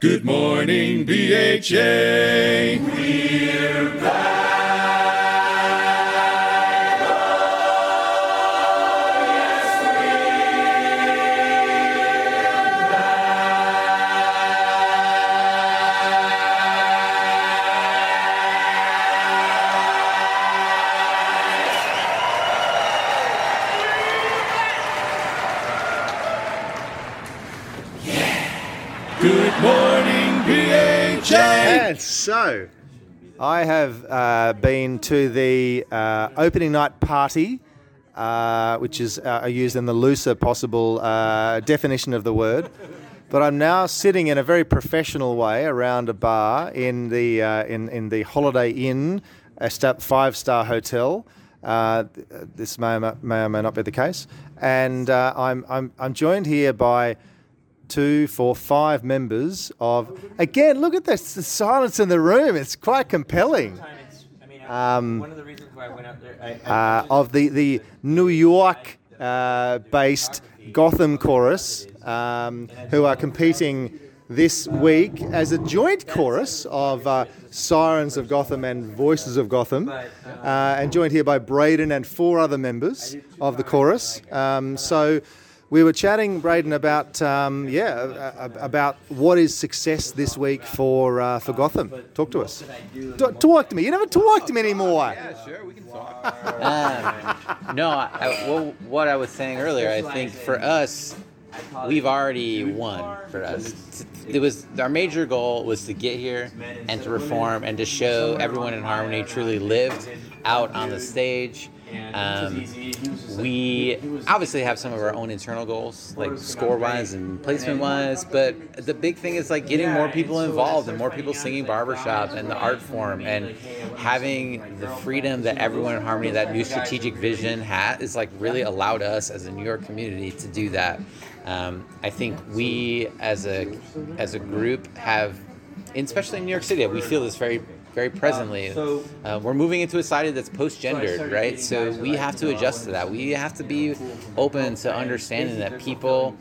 Good morning, BHA. We're Good I have uh, been to the uh, opening night party, uh, which is uh, used in the looser possible uh, definition of the word. But I'm now sitting in a very professional way around a bar in the uh, in in the Holiday Inn, a five star hotel. This may or, may or may not be the case, and I'm, I'm I'm joined here by two, four, five members of. Again, look at this the silence in the room. It's quite compelling. Um, One of the reasons why I went out there, I, Uh, of the the New York uh, based Gotham chorus, um, who are competing this week as a joint chorus of uh, Sirens of Gotham and Voices of Gotham, uh, and joined here by Braden and four other members of the chorus. Um, so. We were chatting, Braden, about um, yeah, uh, uh, about what is success this week for uh, for Gotham. Talk to us. T- talk to me. You never talk to me anymore. um, no, I, I- well, what I was saying earlier, I think for us, we've already won. For us, it was our major goal was to get here and to perform and to show everyone in Harmony truly lived out on the stage. Um, we obviously have some of our own internal goals, like score wise and placement wise, but the big thing is like getting more people involved and more people singing barbershop and the art form and having the freedom that everyone in Harmony, that new strategic vision has, is like really allowed us as a New York community to do that. Um, I think we as a as a group have, especially in New York City, we feel this very very presently. Uh, we're moving into a society that's post-gendered, right? So we have to adjust to that. We have to be open to understanding that people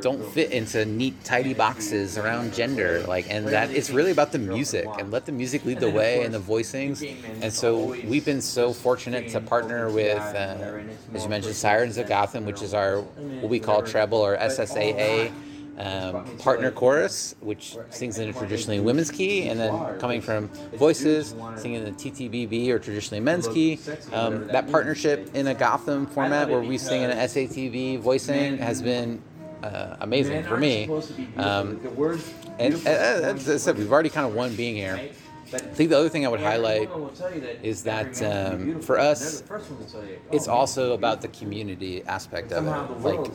don't fit into neat, tidy boxes around gender. Like, and that it's really about the music and let the music lead the way and the voicings. And so we've been so fortunate to partner with, uh, as you mentioned, Sirens of Gotham, which is our what we call treble or SSAA um, partner chorus, which sings in a traditionally women's key, and then coming from voices, singing in the TTBB or traditionally men's key. Um, that partnership in a Gotham format where we sing in an SATB voicing has been uh, amazing for me. Um, and uh, as I said, we've already kind of won being here. I think the other thing I would highlight is that um, for us, it's also about the community aspect of it. Like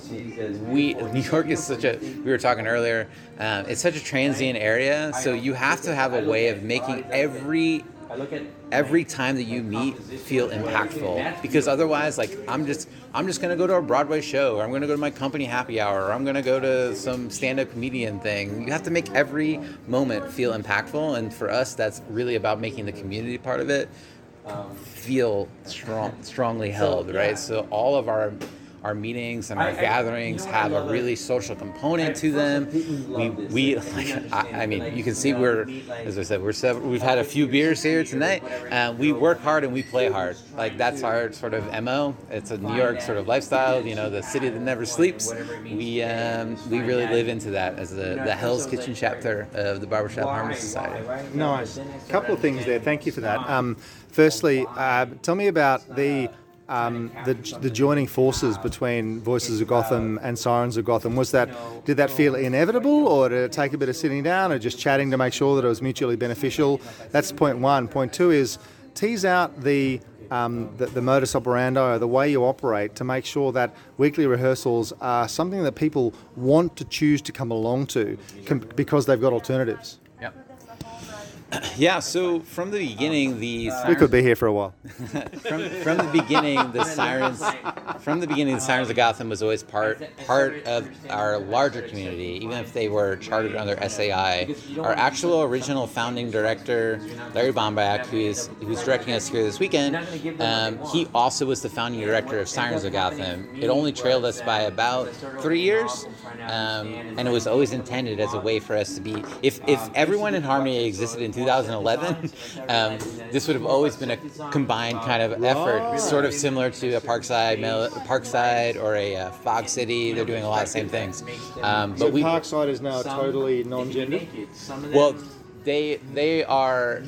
we, New York is such a. We were talking earlier. Um, it's such a transient area, so you have to have a way of making every every time that you meet feel impactful. Because otherwise like i'm just i'm just going to go to a broadway show or i'm going to go to my company happy hour or i'm going to go to some stand-up comedian thing. You have to make every moment feel impactful and for us that's really about making the community part of it feel strong strongly held right? so all of our our meetings and our gatherings have a really social component to them. We, we like, I, I mean, you can see we're, as I said, we're seven, we've had a few beers here tonight. Uh, we work hard and we play hard. Like that's our sort of mo. It's a New York sort of lifestyle. You know, the city that never sleeps. We um, we really live into that as the, the Hell's Kitchen chapter of the Barbershop Harmony Society. Nice. A couple of things there. Thank you for that. Um, firstly, uh, tell me about the um, the, the joining forces between Voices of Gotham and Sirens of Gotham. Was that did that feel inevitable, or did it take a bit of sitting down, or just chatting to make sure that it was mutually beneficial? That's point one. Point two is tease out the um, the, the modus operandi or the way you operate to make sure that weekly rehearsals are something that people want to choose to come along to com- because they've got alternatives. Yep. Yeah, so from the beginning, the We could be here for a while. from, from the beginning, the sirens from the beginning, the sirens of Gotham was always part part of our larger community, even if they were chartered under SAI. Our actual original founding director, Larry Bombach, who is who's directing us here this weekend, um, he also was the founding director of Sirens of Gotham. It only trailed us by about three years, um, and it was always intended as a way for us to be. If if everyone in Harmony existed in 2011, um, this would have always been a combined kind of effort, sort of similar to a Parkside, Parkside or a uh, Fog City. They're doing a lot of the same things. Um, but So we, Parkside is now totally non-gender. well, they they are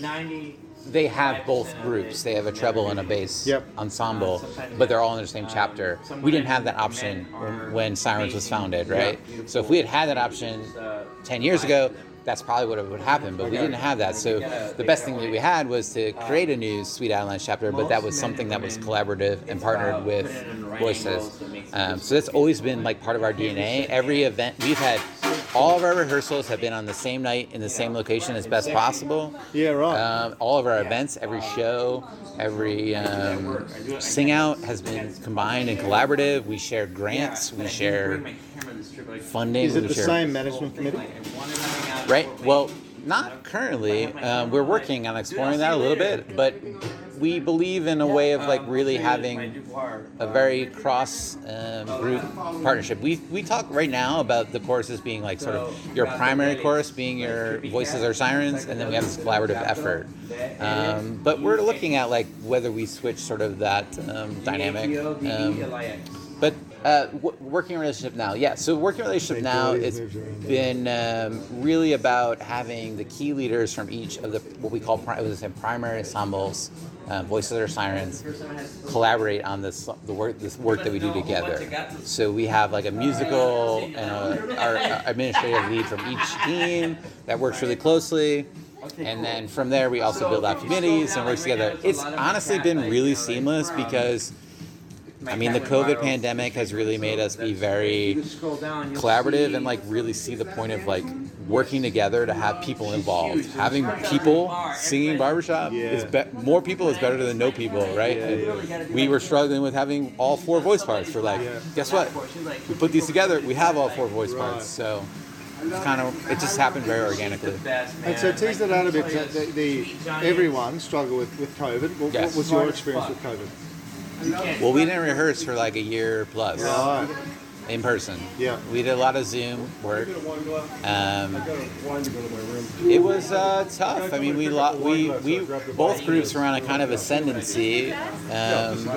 they have both groups. They have a treble and a bass Yep. ensemble, but they're all in the same chapter. We didn't have that option when, when Sirens was founded, right? So if we had had that option 10 years ago, that's probably what would happen, but we didn't have that. So the best thing that we had was to create a new Sweet Adelines chapter, but that was something that was collaborative and partnered with Voices. Um, so that's always been like part of our DNA. Every event we've had, all of our rehearsals have been on the same night in the same location as best possible. Yeah, right. Um, all of our events, every show, every um, sing out has been combined and collaborative. We share grants, we share funding. Is it the share, same management committee? Right. Well, not currently. Um, we're working on exploring that a little bit, but we believe in a way of like really having a very cross um, group partnership. We we talk right now about the choruses being like sort of your primary chorus being your voices or sirens, and then we have this collaborative effort. Um, but we're looking at like whether we switch sort of that um, dynamic. Um, but uh, w- working relationship now, yeah. So working relationship now, it's been um, really about having the key leaders from each of the what we call pri- was primary ensembles, um, voices or sirens, collaborate on this the work this work that we do together. So we have like a musical and a, our, our administrative lead from each team that works really closely. And then from there, we also build out committees and work together. It's honestly been really seamless because I mean, the COVID pandemic has really made us be very collaborative and like really see the point of like working together to have people involved. Having people singing barbershop is be- more people is better than no people, right? And we were struggling with having all four voice parts. For like, guess what? We put these together. We have all four voice parts. So it's kind of it just happened very organically. And so tease that out a bit. The, the, everyone struggled with, with COVID. What, Yes. what was your experience with COVID? Well, we didn't rehearse for like a year plus. Right. in person. Yeah. We did a lot of Zoom work. Um, it was uh, tough. I mean, we lo- we we both groups were on a kind of ascendancy. Um,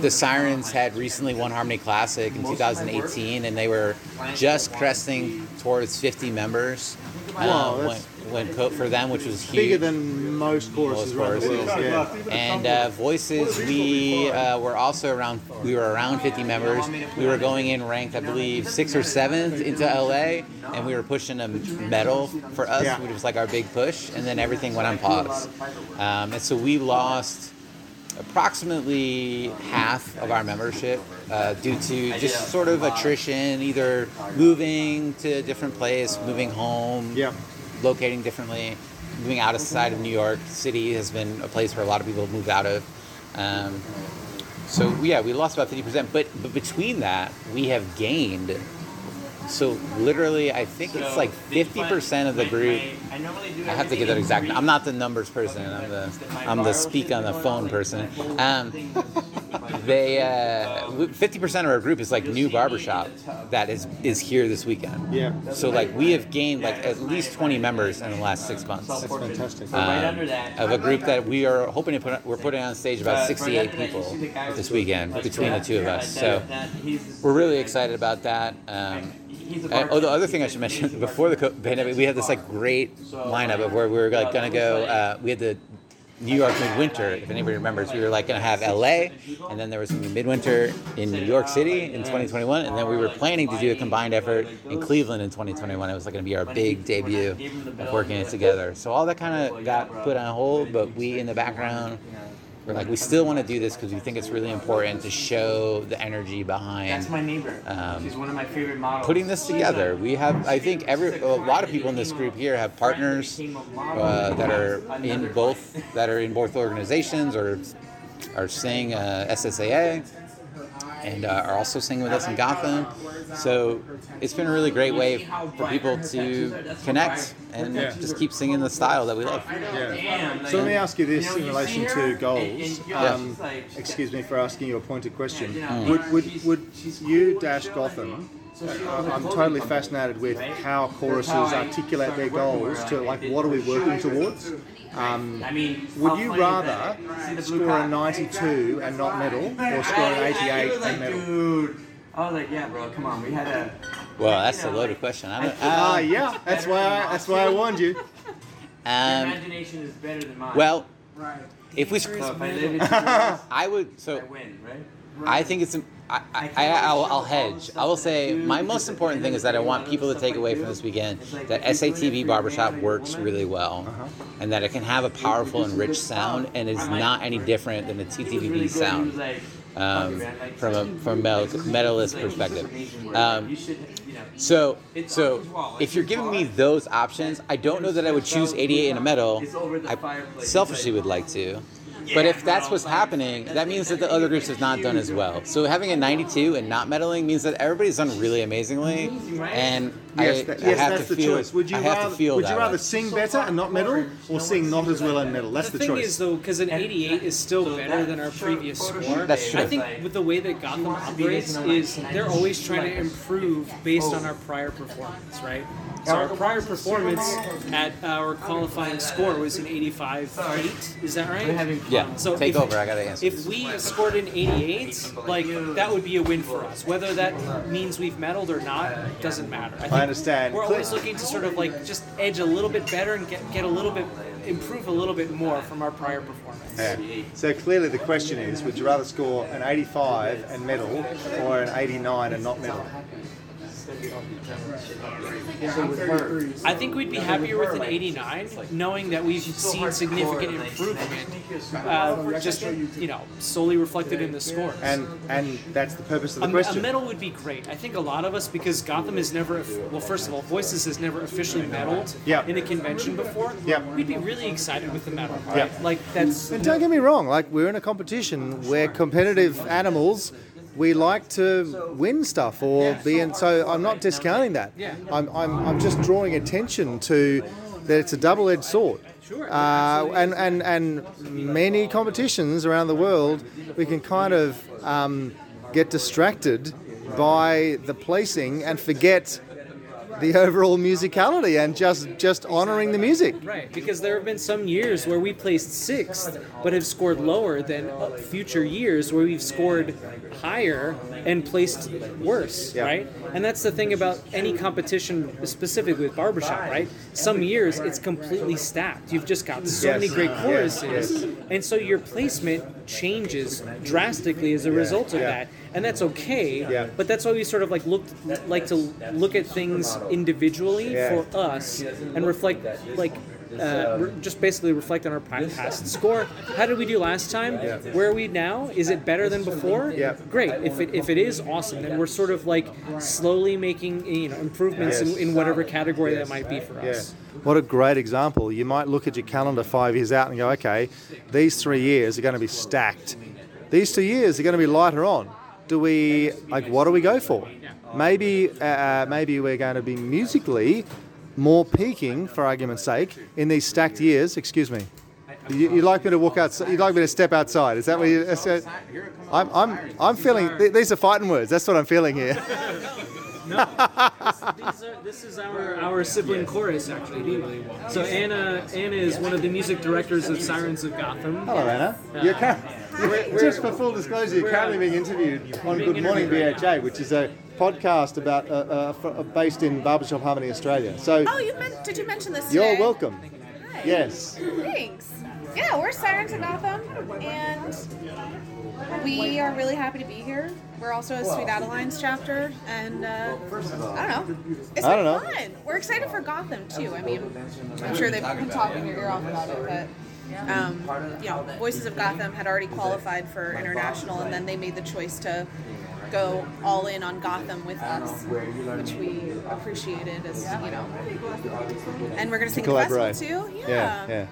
the Sirens had recently won Harmony Classic in 2018, and they were just cresting towards 50 members. Um, Wow, when, that's- when co- for them, which was huge. Bigger than most choruses Most around the world. Yeah. And uh, voices, we uh, were also around. We were around 50 members. We were going in ranked, I believe, sixth or seventh into LA, and we were pushing a medal for us, Yeah. which was like our big push. And then everything went on pause, um, and so we lost approximately half of our membership uh, due to just sort of attrition, either moving to a different place, moving home, Yeah. locating differently. Moving out of the side of New York City has been a place where a lot of people have moved out of. Um, so yeah, we lost about fifty percent, but but between that, we have gained. So literally, I think it's like fifty percent of the group. I have to get that exact. I'm not the numbers person. I'm the I'm the speak on the phone person. Um, they uh, fifty percent of our group is like new barbershop that is is here this weekend. Yeah. So like we have gained like at least twenty members in the last six months. That's fantastic. Um, of a group that we are hoping to put. We're putting on stage about 68 people this weekend between the two of us. So we're really excited about that. Um, and, uh, oh, the other thing I should mention before the pandemic, we had this like great lineup of where we were like gonna go. Uh, we had the New York Midwinter, if anybody remembers. We were like gonna have LA, and then there was gonna be Midwinter in New York City in 2021, and then we were planning to do a combined effort in Cleveland in 2021. It was like gonna be our big debut of working it together. So all that kind of got put on hold, but we in the background we're like we still want to do this because we think it's really important to show the energy behind That's my neighbor. Um, She's one of my favorite models. putting this together. We have, I think, every a lot of people in this group here have partners uh, that are in both that are in both organizations or are saying uh, SSAA and uh, are also singing with us in Gotham. So it's been a really great way for people to connect and Yeah. just keep singing the style that we love. Yeah. So let me ask you this in relation to goals. Um, excuse me for asking you a pointed question. Would, would, would you dash Gotham? I'm totally fascinated with how choruses articulate their goals to like what are we working towards. Um, I mean, would you rather that. See the blue score a pack? 92 and not medal, or score an 88 and medal? Dude. I was like, yeah, bro, come on. We had a. Well, that's a loaded question. I don't, Ah, uh, yeah, that's why I, that's why I warned you. Your um, imagination is better than mine. well, if we, So if I live in I would so. I win, right? I think it's. I, I, I, I'll, I'll hedge. I will say my most important thing is that I want people to take away from this weekend that SATB Barbershop works really well, and that it can have a powerful and rich sound, and is not any different than the TTBB sound um, from a from a metal, medalist perspective. Um, so, so if you're giving me those options, I don't know that I would choose 88 in a medal. I selfishly would like to. But if that's what's happening, that means that the other groups have not done as well. So having a 92 and not medaling means that everybody's done really amazingly, and Yes, I, that, I yes, have that's to the feel. choice. Would you I have rather to feel would you rather way. sing better and not medal, or sing not as well and medal? That's the, The thing choice. is, though, because an 88 is still better than our previous score. That's true. I think with the way that Gotham operates is they're always trying to improve based on our prior performance, right? So our prior performance at our qualifying score was an 85.8. Is that right? Yeah. So take if- over. I gotta answer. If we scored an 88, like that would be a win for us. Whether that means we've medaled or not doesn't matter. think understand. We're always looking to sort of like just edge a little bit better and get get a little bit improve a little bit more from our prior performance. Yeah. So clearly the question is, would you rather score an 85 and medal, or an 89 and not medal? I think we'd be happier with an 89, knowing that we've seen significant improvement, uh, just you know, solely reflected in the scores. And and that's the purpose of the A, a question. medal would be great. I think a lot of us, because Gotham has never, well, first of all, Voices has never officially medaled Yeah. in a convention before. Yeah. We'd be really excited with the medal. Right? Yeah. Like that's. And don't get me wrong, like we're in a competition where competitive animals, we like to win stuff or be in. So I'm not discounting that. Yeah. I'm, I'm, I'm just drawing attention to that it's a double-edged sword. Uh, and, and, and many competitions around the world, we can kind of um, get distracted by the placing and forget the overall musicality and just just honoring the music. Right, because there have been some years where we placed sixth, but have scored lower than uh, future years where we've scored higher and placed worse, Yeah. right? And that's the thing about any competition, specifically with barbershop, right? Some years it's completely stacked. You've just got so Yes. many great choruses, yes. and so your placement changes drastically as a result of that, and that's okay. Yeah. But that's why we sort of like look like to look at things individually Yeah. for us and reflect like uh, re- just basically reflect on our past score. How did we do last time? Where are we now? Is it better than before? Yeah. Great. If it, if it is awesome, then we're sort of like slowly making you know improvements in, in whatever category that might be for Yeah. us. What a great example. You might look at your calendar five years out and go, okay, these three years are going to be stacked. These two years are going to be lighter on. Do we, like, what do we go for? Maybe, uh, maybe we're going to be musically more peaking, for argument's sake, in these stacked years. Excuse me. You, you'd like me to walk outside? You'd like me to step outside? Is that what you? I'm, I'm, I'm feeling. th- These are fighting words. That's what I'm feeling here. These are, this is our, our sibling chorus, actually. So Anna Anna is one of the music directors of Sirens of Gotham. Hello, Anna. You're cur- just for full disclosure, you're currently being interviewed on being Good Morning interviewed. BHA, which is a podcast about uh, uh, fr- uh, based in Barbershop Harmony, Australia. So Oh, you meant, did you mention this you're today? welcome. Hi. Yes. Thanks. Yeah, we're Sirens of Gotham, and we are really happy to be here. We're also a Sweet Adelines chapter, and uh, I don't know. It's I been don't know. fun. We're excited for Gotham too. I mean, I'm sure they've been talking your ear off about it, but Um, you know, Voices of Gotham had already qualified for international, and then they made the choice to go all in on Gotham with us, which we appreciated as you know. And we're gonna sing at the festival Collaborate. too. Yeah, Yeah.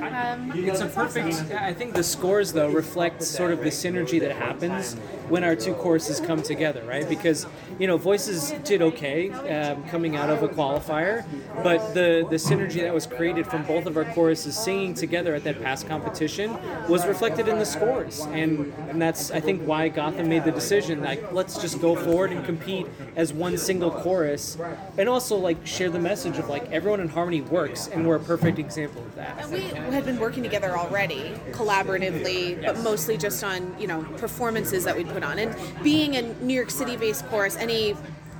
yeah. Um, It's a perfect. I think the scores though reflect sort of the synergy that happens when our two choruses come together, right? Because you know, voices did okay um, coming out of a qualifier, but the the synergy that was created from both of our choruses singing together at that past competition was reflected in the scores, and and that's I think why Gotham made the decision like let's just go forward and compete as one single chorus, and also like share the message of like everyone in harmony works, and we're a perfect example of that. And we had been working together already, collaboratively, but mostly just on you know performances that we'd put on. And being a New York City-based chorus, any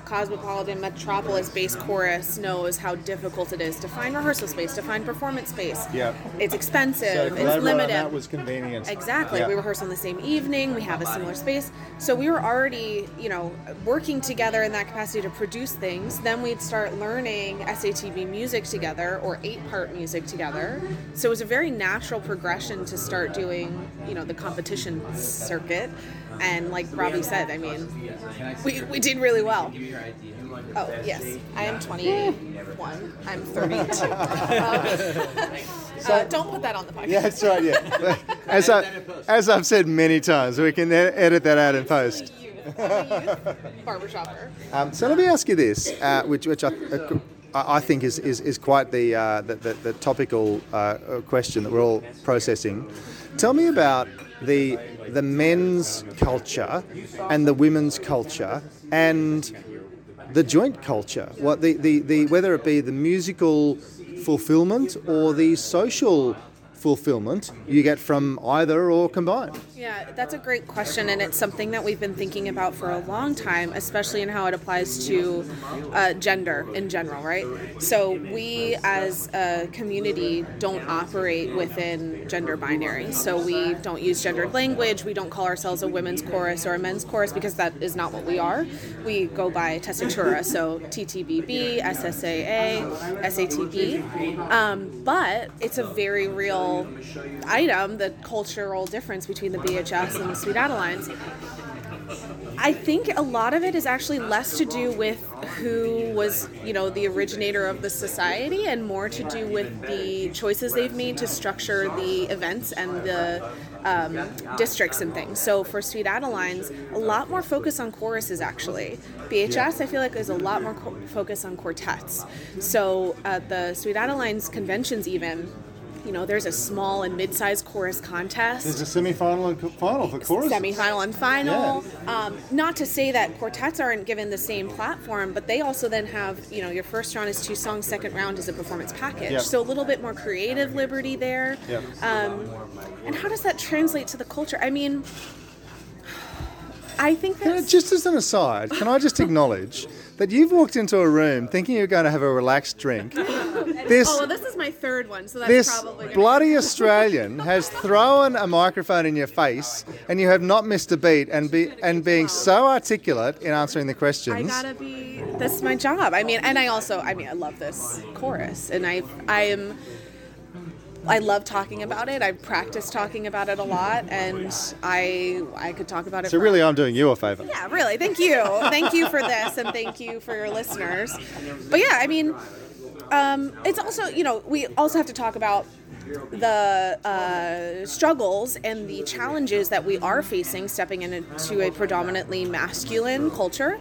cosmopolitan metropolis-based chorus knows how difficult it is to find rehearsal space, to find performance space. Yeah. It's expensive. So it's limited. that was convenient. Exactly. Yeah. We rehearse on the same evening. We have a similar space. So we were already, you know, working together in that capacity to produce things. Then we'd start learning SATB music together or eight part music together. So it was a very natural progression to start doing, you know, the competition circuit. And like Robbie said, I mean, we, we did really well. Oh, yes. I am 21. I'm 32. Uh, don't put that on the podcast. Yeah, that's right. Yeah, as I, as I've said many times, we can edit that out in post. Barbershopper. Um, so let me ask you this, uh, which which I, uh, I think is, is, is quite the, uh, the, the the topical uh, question that we're all processing. Tell me about the the men's culture and the women's culture and the joint culture. What the, the, the whether it be the musical fulfillment or the social fulfillment you get from either or combined. Yeah, that's a great question, and it's something that we've been thinking about for a long time, especially in how it applies to uh, gender in general, right? So, we as a community don't operate within gender binaries. So, we don't use gendered language, we don't call ourselves a women's chorus or a men's chorus because that is not what we are. We go by tessitura, so TTBB, SSAA, SATB. Um, but it's a very real item, the cultural difference between the BHS and the Sweet Adelines. I think a lot of it is actually less to do with who was, you know, the originator of the society and more to do with the choices they've made to structure the events and the um, districts and things. So for Sweet Adelines, a lot more focus on choruses actually. BHS, I feel like, is a lot more co- focus on quartets. So at the Sweet Adelines conventions, even, you know, there's a small and mid-sized chorus contest There's a semi-final and co- final for chorus. semi-final and final. Um, not to say that quartets aren't given the same platform, but they also then have, you know, your first round is two songs, second round is a performance package. Yep. So a little bit more creative liberty there. Yep. Um, and how does that translate to the culture? I mean, I think Can I- that's just as an aside, can I just acknowledge that you've walked into a room thinking you're going to have a relaxed drink? Oh, this Oh, well, this is my third one, so that's this probably bloody Australian has thrown a microphone in your face, and you have not missed a beat, and be and being so articulate in answering the questions. I gotta be. That's my job. I mean, and I also, I mean, I love this chorus, and I, I am. I love talking about it. I practice talking about it a lot, and I, I could talk about it. So really, I'm doing you a favour. yeah, really. Thank you, thank you for this, and thank you for your listeners. But yeah, I mean, um, it's also you know we also have to talk about the uh, struggles and the challenges that we are facing stepping into a predominantly masculine culture.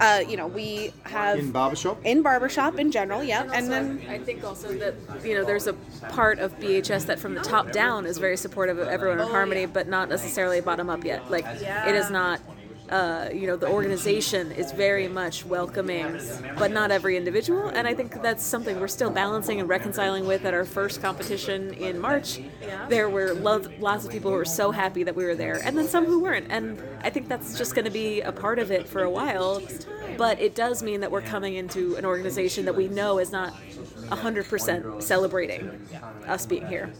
Uh, you know, we have In barbershop. in barbershop in general, yeah, and then I think also that you know there's a part of BHS that from the top down is very supportive of everyone in harmony, but not necessarily bottom up yet. Like it is not. Uh, you know the organization is very much welcoming, but not every individual, and I think that's something we're still balancing and reconciling with. At our first competition in March, there were lo- lots of people who were so happy that we were there, and then some who weren't, and I think that's just going to be a part of it for a while. But it does mean that we're coming into an organization that we know is not 100% celebrating us being here.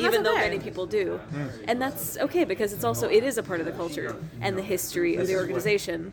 Even though okay. many people do. Hmm. And that's okay because it's also it is a part of the culture and the history of the organization.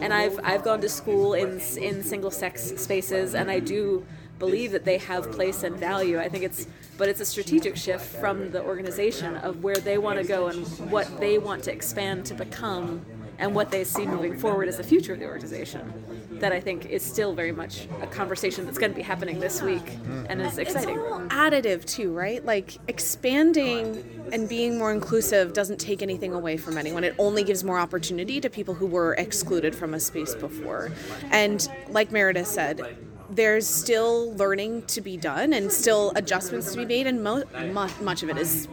And I've I've gone to school in in single sex spaces and I do believe that they have place and value. I think it's, but it's a strategic shift from the organization of where they want to go and what they want to expand to become and what they see moving forward as the future of the organization. That I think is still very much a conversation that's going to be happening this week and is exciting. It's all additive too, right? Like expanding and being more inclusive doesn't take anything away from anyone. It only gives more opportunity to people who were excluded from a space before. And like Meredith said, there's still learning to be done and still adjustments to be made and mo- mu- much of it is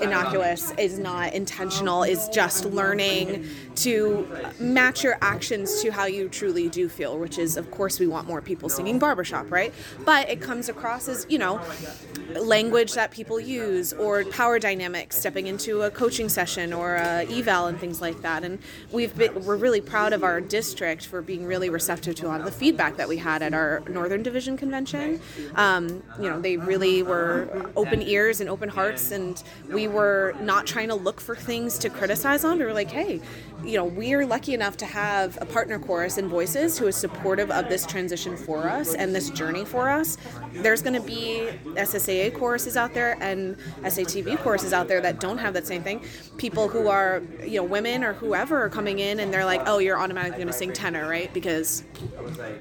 innocuous is not intentional is just learning to match your actions to how you truly do feel which is of course we want more people singing barbershop right? But it comes across as you know language that people use or power dynamics stepping into a coaching session or a eval and things like that. And we've been we're really proud of our district for being really receptive to a lot of the feedback that we had at our northern division convention um, you know they really were open ears and open hearts and we were not trying to look for things to criticize on we were like hey you know we're lucky enough to have a partner chorus in voices who is supportive of this transition for us and this journey for us there's going to be SSAA choruses out there and SATB choruses out there that don't have that same thing. People who are, you know, women or whoever are coming in and they're like, oh, you're automatically going to sing tenor, right? Because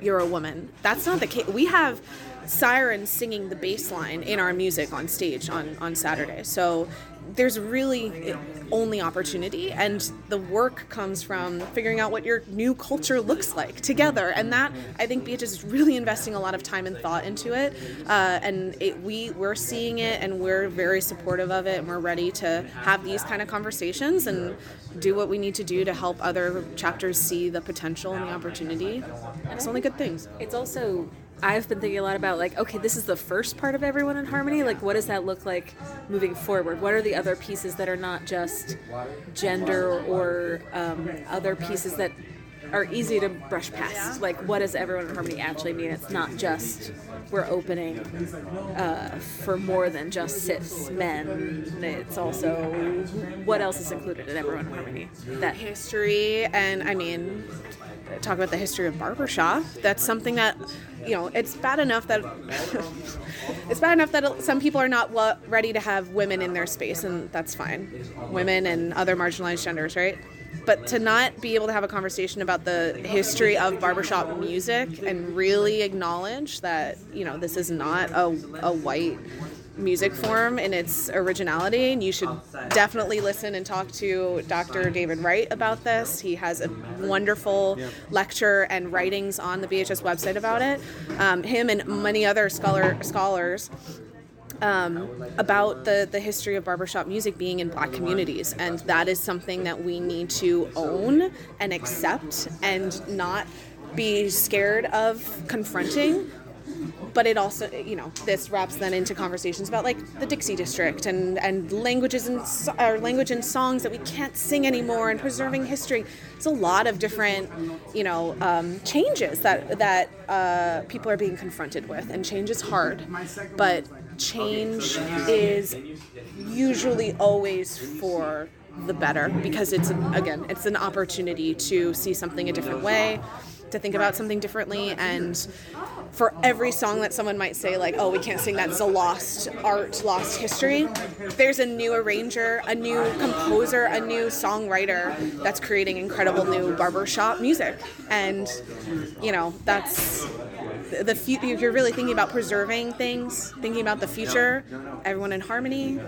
you're a woman. That's not the. We have sirens singing the bass line in our music on stage on, on Saturday. So there's really only opportunity and the work comes from figuring out what your new culture looks like together and that i think BHS is really investing a lot of time and thought into it uh, and it, we we're seeing it and we're very supportive of it and we're ready to have these kind of conversations and do what we need to do to help other chapters see the potential and the opportunity. And it's only good things. It's also I've been thinking a lot about like, okay, this is the first part of everyone in harmony. Like, what does that look like moving forward? What are the other pieces that are not just gender or um, other pieces that are easy to brush past? Like, what does everyone in harmony actually mean? It's not just we're opening uh, for more than just cis men. It's also what else is included in everyone in harmony. That history and i mean talk about the history of barbershop that's something that you know it's bad enough that it's bad enough that some people are not ready to have women in their space and that's fine. Women and other marginalized genders right? But to not be able to have a conversation about the history of barbershop music and really acknowledge that you know this is not a, a white music form in its originality and you should definitely listen and talk to dr david wright about this he has a wonderful lecture and writings on the bhs website about it um, him and many other scholar scholars um, about the, the history of barbershop music being in black communities. And that is something that we need to own and accept and not be scared of confronting. But it also, you know, this wraps then into conversations about like the Dixie District and, and languages and or language and songs that we can't sing anymore and preserving history. It's a lot of different, you know, um, changes that that uh, people are being confronted with, and change is hard. But change is usually always for the better because it's again it's an opportunity to see something a different way to think about something differently and for every song that someone might say like oh we can't sing that it's a lost art lost history there's a new arranger a new composer a new songwriter that's creating incredible new barbershop music. And you know that's the future if you're really thinking about preserving things thinking about the future everyone in harmony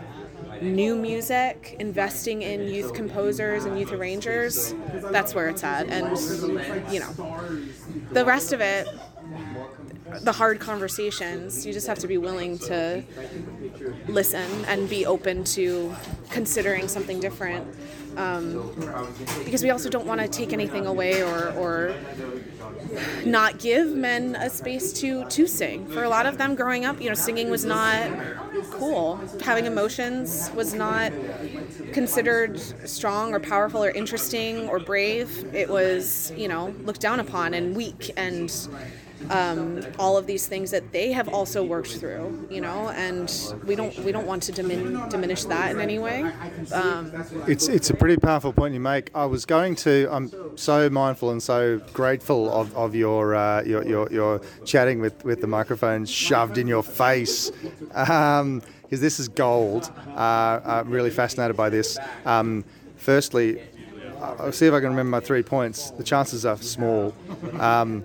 new music investing in youth composers and youth arrangers that's where it's at. And you know the rest of it the hard conversations you just have to be willing to listen and be open to considering something different um, because we also don't want to take anything away or, or not give men a space to to sing. For a lot of them growing up, you know, singing was not cool. Having emotions was not considered strong or powerful or interesting or brave. It was, you know, looked down upon and weak and um, all of these things that they have also worked through, you know, and we don't we don't want to dimin- diminish that in any way. Um, It's it's a pretty powerful point you make. I was going to. I'm so mindful and so grateful of, of your, uh, your your your chatting with, with the microphone shoved in your face, because this is gold. Uh, I'm really fascinated by this. Um, firstly, I'll see if I can remember my three points. The chances are small. Um,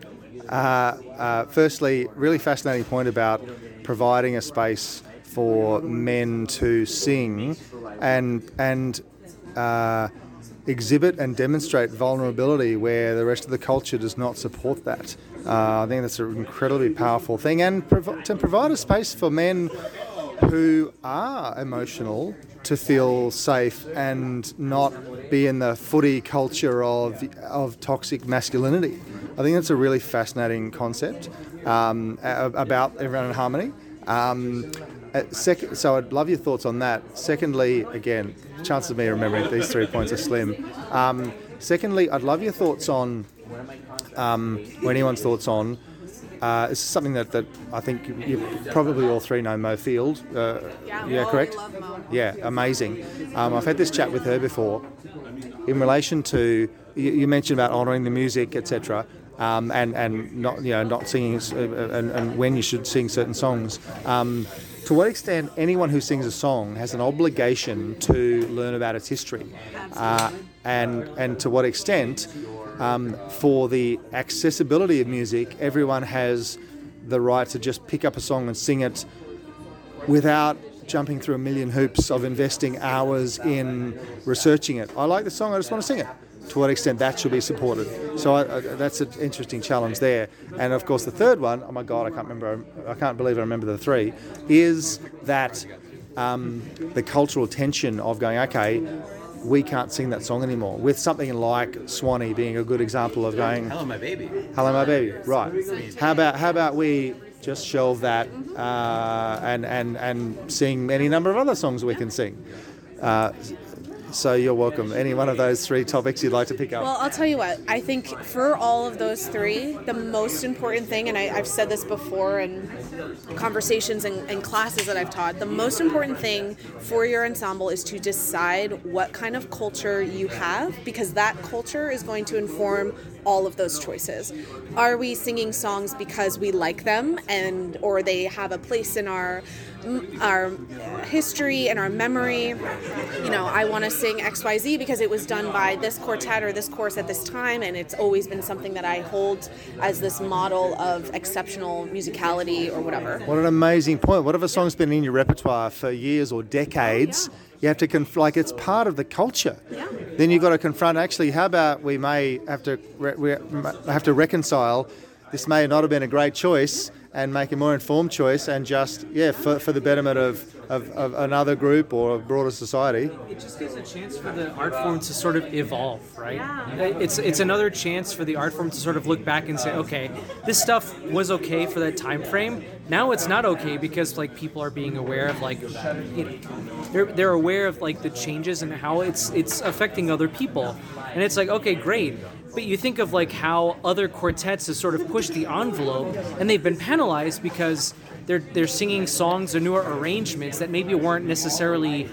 uh, uh, firstly, really fascinating point about providing a space for men to sing and and uh, exhibit and demonstrate vulnerability where the rest of the culture does not support that. Uh, I think that's an incredibly powerful thing, and prov- to provide a space for men who are emotional to feel safe and not be in the footy culture of of toxic masculinity. I think that's a really fascinating concept um, about everyone in harmony. Um, uh, sec- so I'd love your thoughts on that. Secondly, again, chances of me remembering these three points are slim. Um, secondly, I'd love your thoughts on, um, or anyone's thoughts on, uh, this is something that, that I think you, you probably all three know Mo Field. Uh, yeah, correct? Yeah, amazing. Um, I've had this chat with her before in relation to, you, you mentioned about honouring the music, etc. Um, and and not you know not singing uh, and, and when you should sing certain songs. Um, to what extent anyone who sings a song has an obligation to learn about its history, uh, and and to what extent, um, for the accessibility of music, everyone has the right to just pick up a song and sing it without jumping through a million hoops of investing hours in researching it. I like the song, I just want to sing it. To what extent that should be supported? So I, I, that's an interesting challenge there. And of course, the third one, oh my God, I can't remember, I can't believe I remember the three, is that um, the cultural tension of going, okay, we can't sing that song anymore. With something like Swanee being a good example of going, Hello, my baby. Hello, my baby. Right. How about how about we just shelve that uh, and and and sing any number of other songs we can sing. Uh, so you're welcome. Any one of those three topics you'd like to pick up? Well, I'll tell you what. I think for all of those three, the most important thing, and I, I've said this before in conversations and, and classes that I've taught, the most important thing for your ensemble is to decide what kind of culture you have, because that culture is going to inform all of those choices. Are we singing songs because we like them, and or they have a place in our our history and our memory? You know, I want to sing XYZ because it was done by this quartet or this course at this time, and it's always been something that I hold as this model of exceptional musicality or whatever. What an amazing point. What if a song's been in your repertoire for years or decades? You have to conf- like it's part of the culture. Yeah. Then you've got to confront. Actually, how about we may have to re- have to reconcile. This may not have been a great choice, and make a more informed choice, and just yeah, for, for the betterment of, of, of another group or a broader society. It just gives a chance for the art form to sort of evolve, right? yeah. It's it's another chance for the art form to sort of look back and say, okay, this stuff was okay for that time frame. Now it's not okay because like people are being aware of like, you know, they're they're aware of like the changes and how it's it's affecting other people, and it's like okay, great. But you think of like how other quartets have sort of pushed the envelope, and they've been penalized because they're they're singing songs or newer arrangements that maybe weren't necessarily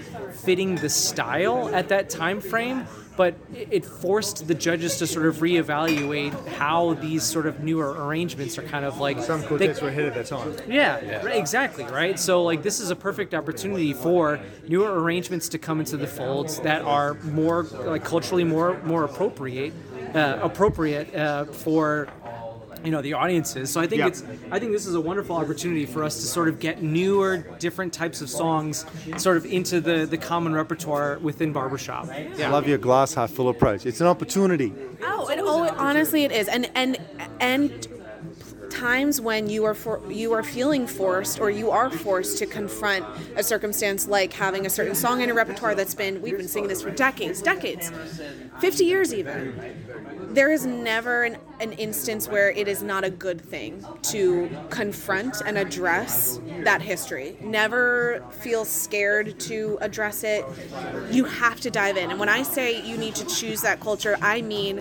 fitting the style at that time frame. But it it forced the judges to sort of reevaluate how these sort of newer arrangements are kind of like Some they- quartets were ahead at their time. yeah, right, exactly, right? So like this is a perfect opportunity for newer arrangements to come into the folds that are more like culturally more more appropriate uh, appropriate uh, for you know the audiences. So I think Yeah. it's I think this is a wonderful opportunity for us to sort of get newer different types of songs sort of into the the common repertoire within barbershop. I love your glass half full approach. It's an opportunity. Oh, and oh, honestly, it is, and and and times when you are for you are feeling forced or you are forced to confront a circumstance like having a certain song in a repertoire that's been we've been singing this for decades, decades, fifty years even. There is never an, an instance where it is not a good thing to confront and address that history. Never feel scared to address it. You have to dive in. And when I say you need to choose that culture, I mean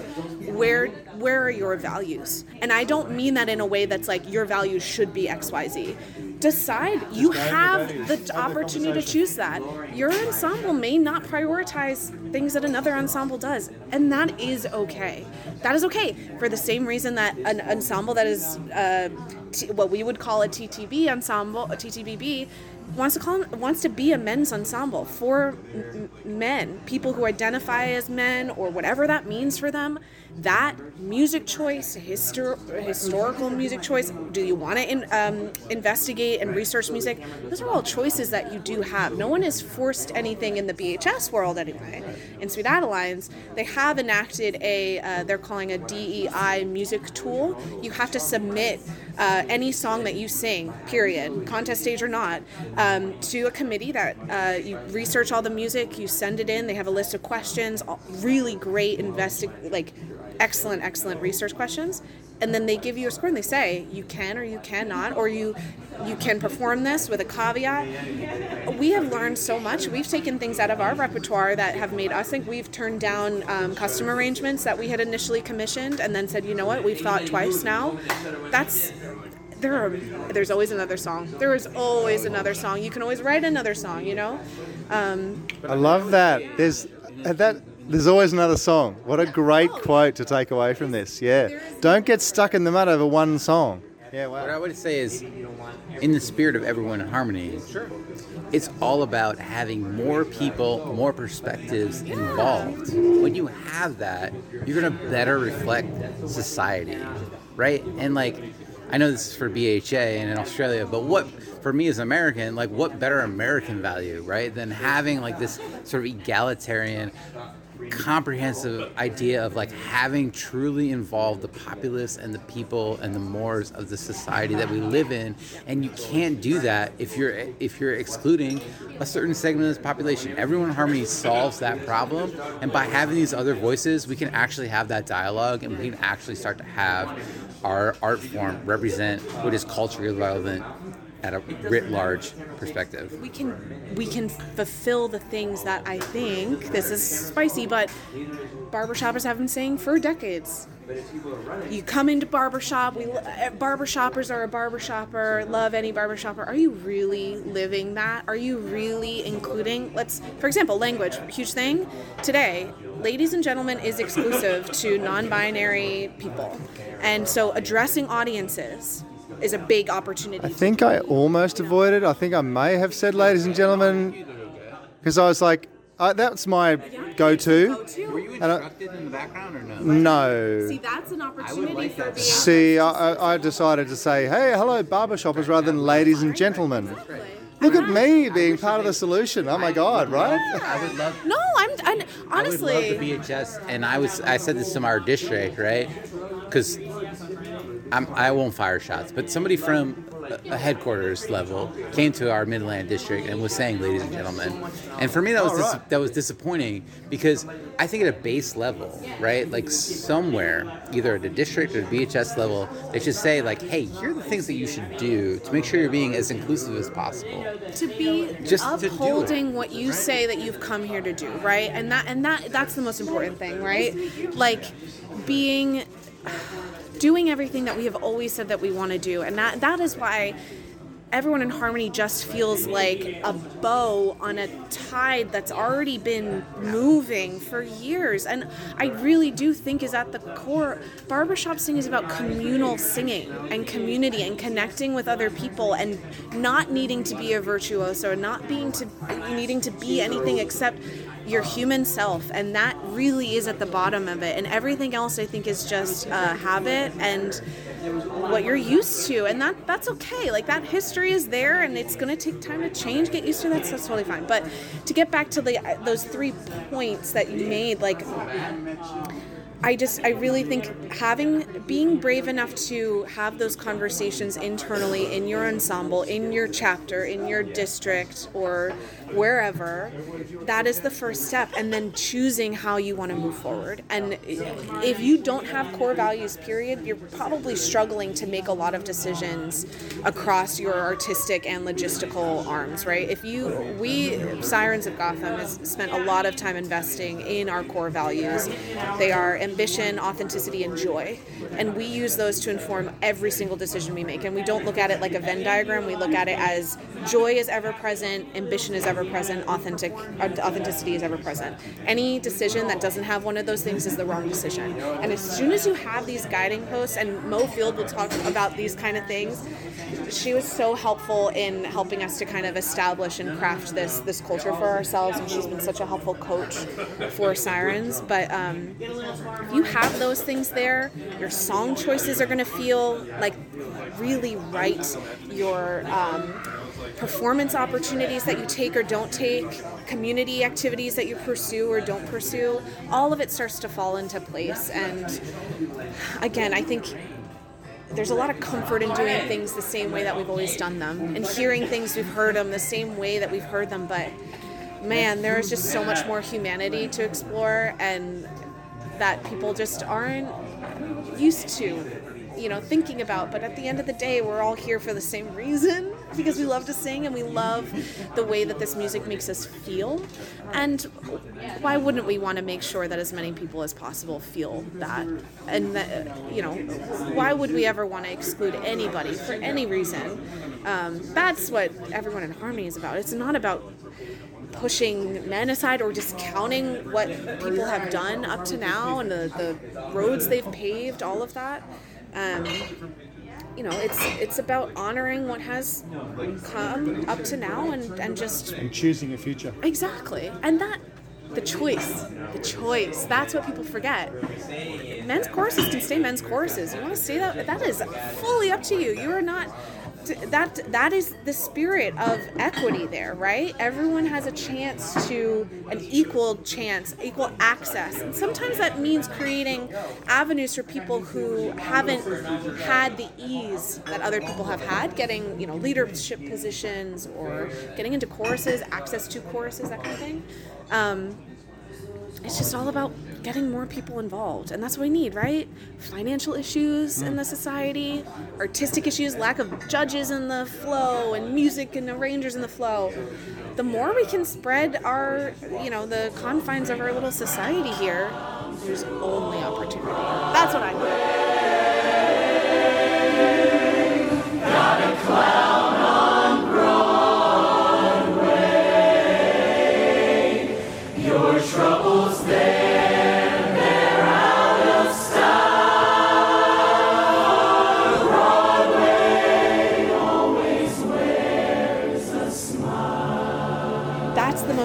where where are your values? And I don't mean that in a way that's like your values should be XYZ. Decide. You have the opportunity to choose that. Your ensemble may not prioritize things that another ensemble does, and that is okay. That is okay for the same reason that an ensemble that is uh, t- what we would call a TTB ensemble, a TTBB, wants to call wants to be a men's ensemble for m- men, people who identify as men or whatever that means for them. That music choice, histor- historical music choice. Do you want to in, um, investigate and research music? Those are all choices that you do have. No one is forced anything in the BHS world anyway. In Sweet Adelines, they have enacted a uh, they're calling a DEI music tool. You have to submit uh, any song that you sing, period, contest stage or not, um, to a committee that uh, you research all the music, you send it in. They have a list of questions, really great investi- like excellent, excellent research questions, and then they give you a score and they say you can or you cannot, or you you can perform this with a caveat. We have learned so much. We've taken things out of our repertoire that have made us think we've turned down um, custom arrangements that we had initially commissioned, and then said, you know what, we've thought twice now. That's there are there's always another song. There is always another song. You can always write another song. You know. Um, I love that. There's that. There's always another song. What a great quote to take away from this. Yeah. Don't get stuck in the mud over one song. Yeah. What I would say is, in the spirit of everyone in harmony, it's all about having more people, more perspectives involved. When you have that, you're gonna better reflect society, right? And like, I know this is for BHA and in Australia, but what for me as an American, like, what better American value, right, than having like this sort of egalitarian comprehensive idea of like having truly involved the populace and the people and the mores of the society that we live in. And you can't do that if you're if you're excluding a certain segment of this population. Everyone in harmony solves that problem. And by having these other voices we can actually have that dialogue and we can actually start to have our art form represent what is culturally relevant at a writ large perspective we can we can fulfill the things that I think this is spicy, but barbershoppers have been saying for decades. You come into barbershop, we eh, barbershoppers are a barbershopper, love any barbershopper. Are you really living that? Are you really including let's for example, language, huge thing. Today, ladies and gentlemen is exclusive to non-binary people. And so addressing audiences is a big opportunity. I think I almost avoided. I think I may have said, ladies and gentlemen, because I was like, uh, that's my go-to. were you And I- instructed in the background or no No. See, that's an opportunity like for that. being See, I, I- I decided to say, hey, hello, barbershoppers, rather than ladies and gentlemen. Look at me being part of the solution. Oh my God, right? I would love No, I'm, I'm honestly. I would love the BHS, and I was I said this to my district, right? Because I'm I won't fire shots, but somebody from a a headquarters level came to our Midland district and was saying, "Ladies and gentlemen," and for me that was dis- right. that was disappointing because I think at a base level, right, like somewhere, either at the district or the BHS level, they should say like, "Hey, here are the things that you should do to make sure you're being as inclusive as possible." to be Just to upholding what you say that you've come here to do right and that and that that's the most important thing right like being doing everything that we have always said that we want to do. And that that is why everyone in harmony just feels like a bow on a tide that's already been moving for years. And i really do think is at the core barbershop singing is about communal singing and community and connecting with other people and not needing to be a virtuoso not being to needing to be anything except your human self and that really is at the bottom of it. And everything else i think is just a habit and what you're used to and that that's okay. Like that history is there and it's going to take time to change get used to that so that's totally fine. But to get back to the those three points that you made like I just I really think having being brave enough to have those conversations internally in your ensemble, in your chapter, in your district or wherever, that is the first step and then choosing how you want to move forward. And if you don't have core values period, you're probably struggling to make a lot of decisions across your artistic and logistical arms, right? If you we Sirens of Gotham has spent a lot of time investing in our core values. They are ambition, authenticity, and joy. And we use those to inform every single decision we make. And we don't look at it like a Venn diagram. We look at it as joy is ever present, ambition is ever present, authentic authenticity is ever present. Any decision that doesn't have one of those things is the wrong decision. And as soon as you have these guiding posts, and Mo Field will talk about these kind of things, she was so helpful in helping us to kind of establish and craft this this culture for ourselves. And she's been such a helpful coach for Sirens. But um, if you have those things there, your song choices are going to feel like really right. Your um, performance opportunities that you take or don't take, community activities that you pursue or don't pursue, all of it starts to fall into place. And again, I think there's a lot of comfort in doing things the same way that we've always done them and hearing things we've heard them the same way that we've heard them. But man, there is just so much more humanity to explore and that people just aren't used to you know thinking about but at the end of the day we're all here for the same reason because we love to sing and we love the way that this music makes us feel. And why wouldn't we want to make sure that as many people as possible feel that? And that you know why would we ever want to exclude anybody for any reason? Um, that's what everyone in harmony is about. It's not about pushing men aside or discounting what people have done up to now and the, the roads they've paved all of that um, you know, it's it's about honoring what has come up to now and, and just and choosing a future. Exactly. And that the choice. The choice. That's what people forget. Men's choruses can stay men's choruses. You want to say that that is fully up to you. You are not that that is the spirit of equity there right? Everyone has a chance to an equal chance equal access. And sometimes that means creating avenues for people who haven't had the ease that other people have had getting you know leadership positions or getting into choruses access to choruses that kind of thing. Um, it's just all about getting more people involved and that's what we need right? Financial issues in the hmm. society artistic issues lack of judges in the flow and music and arrangers in the flow. The more we can spread our you know the confines of our little society here there's only opportunity. That's what i think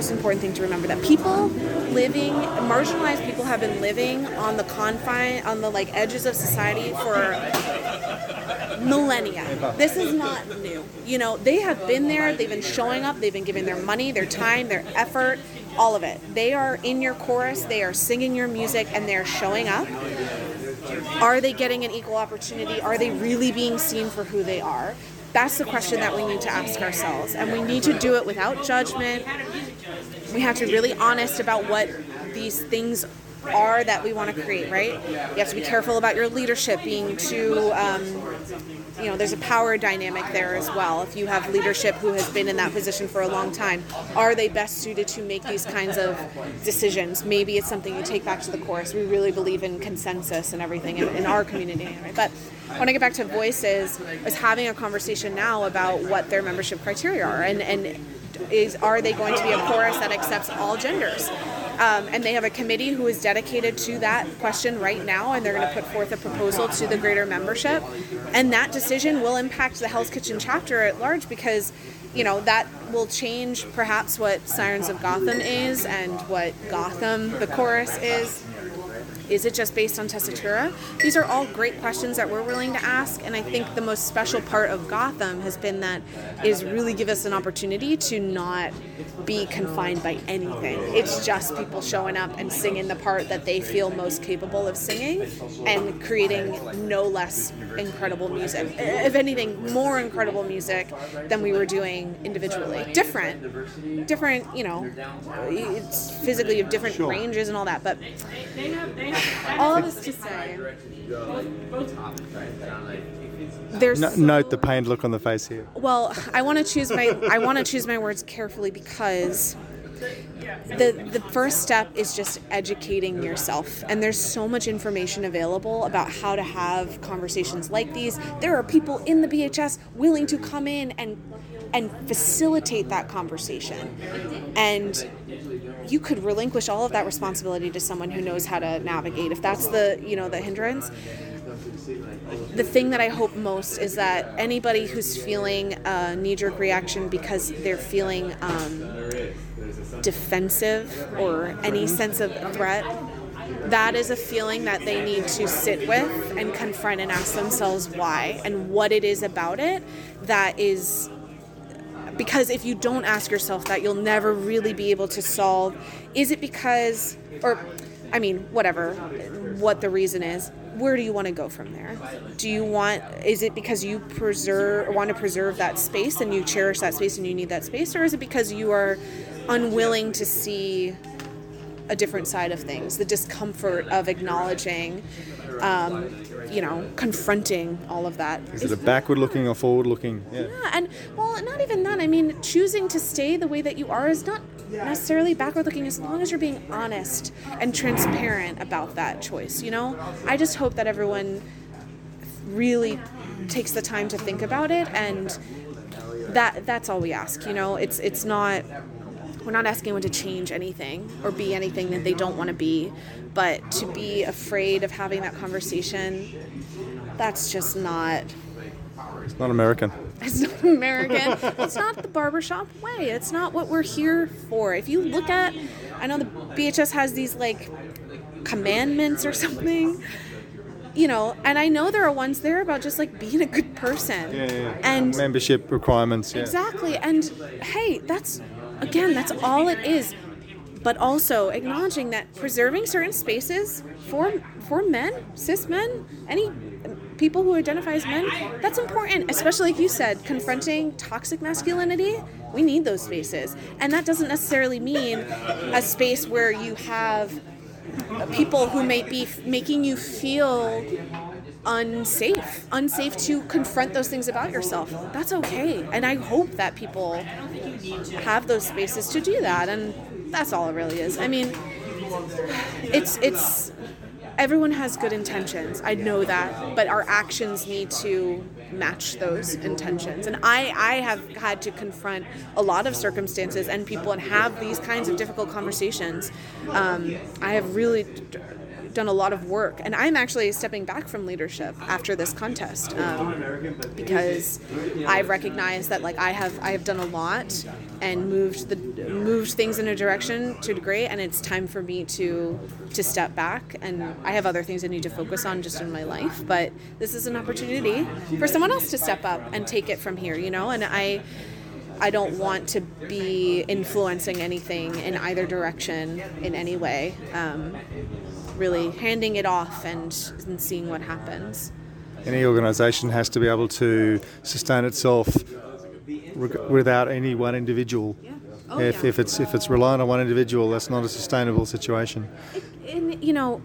most important thing to remember that people living marginalized people have been living on the confine on the like edges of society for millennia. This is not new. You know they have been there they've been showing up they've been giving their money their time their effort all of it. They are in your chorus they are singing your music and they're showing up. Are they getting an equal opportunity? Are they really being seen for who they are? That's the question that we need to ask ourselves and we need to do it without judgment we have to be really honest about what these things are that we want to create right? You have to be careful about your leadership being too um, you know there's a power dynamic there as well. If you have leadership who has been in that position for a long time are they best suited to make these kinds of decisions? Maybe it's something you take back to the course. we really believe in consensus and everything in, in our community anyway. But when I get back to voices, is having a conversation now about what their membership criteria are, and and is are they going to be a chorus that accepts all genders? Um, and they have a committee who is dedicated to that question right now, and they're going to put forth a proposal to the greater membership, and that decision will impact the Hell's Kitchen chapter at large because. You know that will change perhaps what Sirens of Gotham is and what Gotham the chorus is Is it just based on tessitura? These are all great questions that we're willing to ask, and I think the most special part of Gotham has been that is really give us an opportunity to not be confined by anything. It's just people showing up and singing the part that they feel most capable of singing and creating no less incredible music. If anything, more incredible music than we were doing individually. Different, different, you know, it's physically of different ranges and all that, but all of this to say, there's No, so- note the pained look on the face here. well, I want to choose my I want to choose my words carefully because the the first step is just educating yourself. And there's so much information available about how to have conversations like these. There are people in the bhs willing to come in and and facilitate that conversation. And you could relinquish all of that responsibility to someone who knows how to navigate if that's the you know the hindrance. The thing that I hope most is that anybody who's feeling a knee jerk reaction because they're feeling um, defensive or any sense of threat, that is a feeling that they need to sit with and confront and ask themselves why and what it is about it that is because if you don't ask yourself that you'll never really be able to solve is it because or i mean whatever what the reason is where do you want to go from there? Do you want is it because you preserve want to preserve that space and you cherish that space and you need that space or is it because you are unwilling to see a different side of things the discomfort of acknowledging um, you know confronting all of that Is it a backward looking or forward looking? Yeah. yeah, and well, not even that. I mean, choosing to stay the way that you are is not necessarily backward looking as long as you're being honest and transparent about that choice, you know? I just hope that everyone really takes the time to think about it and that that's all we ask, you know? It's it's not we're not asking anyone to change anything or be anything that they don't want to be, but to be afraid of having that conversation, that's just not It's not American. it's not American. it's not the barbershop way. It's not what we're here for. If you look at, I know the BHS has these like commandments or something, you know, and I know there are ones there about just like being a good person. Yeah, yeah, yeah. And Membership requirements. Yeah. Exactly. And hey, that's again, that's all it is. But also acknowledging that preserving certain spaces for for men, cis men, any people who identify as men, that's important. Especially like you said, confronting toxic masculinity. We need those spaces, and that doesn't necessarily mean a space where you have people who may be making you feel unsafe unsafe to confront those things about yourself. That's okay. And i hope that people have those spaces to do that and that's all it really is. I mean it's it's everyone has good intentions. I know that. But our actions need to match those intentions. And i i have had to confront a lot of circumstances and people and have these kinds of difficult conversations. Um, i have really done a lot of work and i'm actually stepping back from leadership after this contest um, because i've recognized that like i have i have done a lot and moved the moved things in a direction to a degree and it's time for me to to step back and i have other things i need to focus on just in my life but this is an opportunity for someone else to step up and take it from here you know and i I don't want to be influencing anything in either direction in any way. Um, really handing it off and, and seeing what happens. Any organisation has to be able to sustain itself reg- without any one individual. Yeah. Oh, if, yeah. if it's if it's reliant on one individual, that's not a sustainable situation. And you know,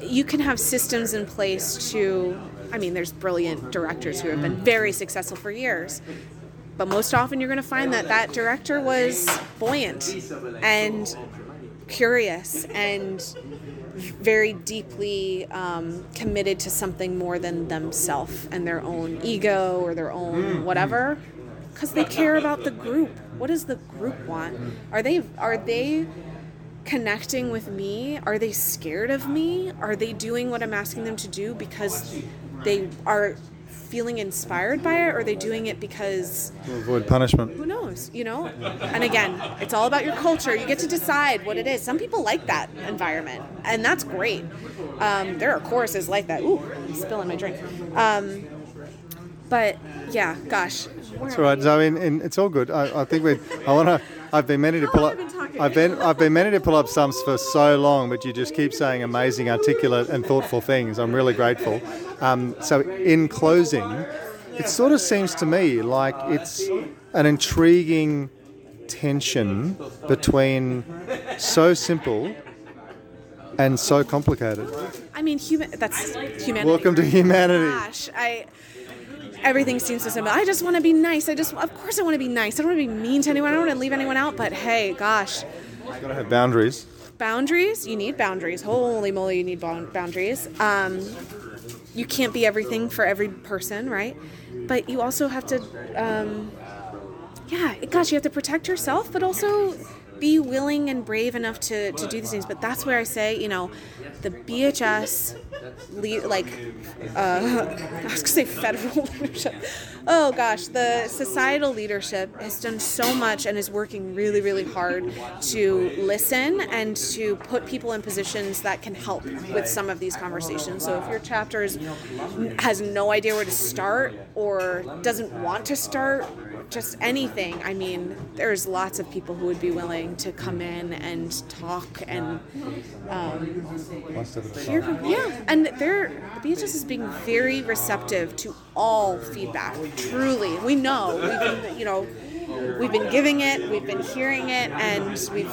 you can have systems in place to. I mean, there's brilliant directors who have been very successful for years, but most often you're going to find that that director was buoyant and curious and very deeply um, committed to something more than themselves and their own ego or their own whatever. Because they care about the group. What does the group want? Are they are they connecting with me? Are they scared of me? Are they doing what i'm asking them to do because they are feeling inspired by it or are they doing it because To avoid punishment. who knows you know? And again it's all about your culture. You get to decide what it is. Some people like that environment and that's great. Um, there are choruses like that. Ooh I'm spilling my drink. Um, but yeah gosh That's all right. So I mean, and it's all good. I, I think we. I want to. I've been meaning to pull up. been? I've been. I've been meaning to pull up stumps for so long, but you just keep saying amazing, articulate, and thoughtful things. I'm really grateful. Um, so in closing, it sort of seems to me like it's an intriguing tension between so simple and so complicated. I mean, human. That's humanity. Welcome to humanity. Gosh, I. Everything seems so simple. I just want to be nice. I just, of course, I want to be nice. I don't want to be mean to anyone. I don't want to leave anyone out. But hey, gosh, You've got to have boundaries. boundaries. You need boundaries. Holy moly, you need boundaries. Um, you can't be everything for every person, right? But you also have to, um, yeah, gosh, you have to protect yourself, but also be willing and brave enough to, to do these things. But that's where I say, you know, the BHS, le- like, uh, I was gonna say federal leadership. Oh gosh, the societal leadership has done so much and is working really, really hard to listen and to put people in positions that can help with some of these conversations. So if your chapter is, has no idea where to start or doesn't want to start, just anything. I mean, there's lots of people who would be willing to come in and talk and um, hear from, yeah. And they're the BHS is being very receptive to all feedback. Truly, we know we've been, you know, we've been giving it, we've been hearing it, and we've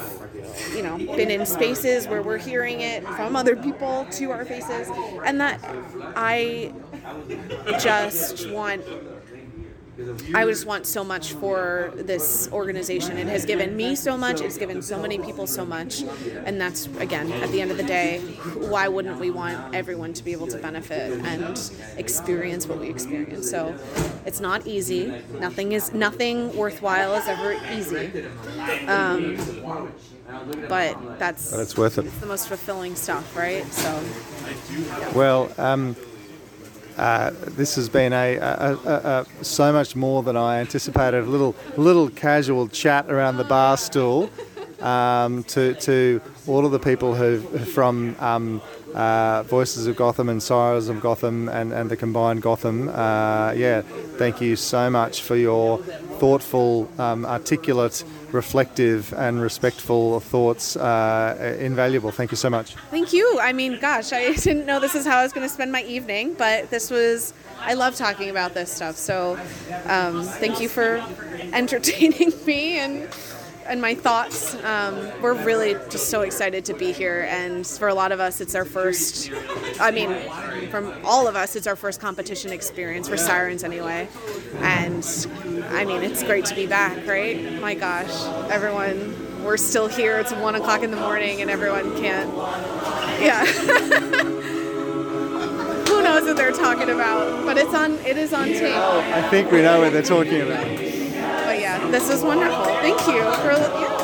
you know been in spaces where we're hearing it from other people to our faces, and that I just want I just want so much for this organization. It has given me so much. It's given so many people so much. And that's, again, at the end of the day, why wouldn't we want everyone to be able to benefit and experience what we experience? So it's not easy. Nothing is, nothing worthwhile is ever easy. Um, but that's, But it's worth it. It's the most fulfilling stuff, right? So, Well, um, uh, this has been a, a, a, a so much more than I anticipated. A little little casual chat around the bar stool um, to to all of the people who from um, uh, Voices of Gotham and Sirens of Gotham and, and the combined Gotham. Uh, yeah, thank you so much for your thoughtful, um, articulate, reflective, and respectful thoughts. Uh, invaluable. Thank you so much. Thank you. I mean, gosh, I didn't know this is how I was going to spend my evening, but this was, I love talking about this stuff. So um, thank you for entertaining me and and my thoughts. Um, we're really just so excited to be here, and for a lot of us, it's our first. I mean, from all of us, it's our first competition experience for Sirens, anyway. And I mean, it's great to be back, right? My gosh, everyone, we're still here. It's one o'clock in the morning, and everyone can't. Yeah. Who knows what they're talking about? But it's on. It is on tape. I think we know what they're talking about. This is wonderful. Thank you for.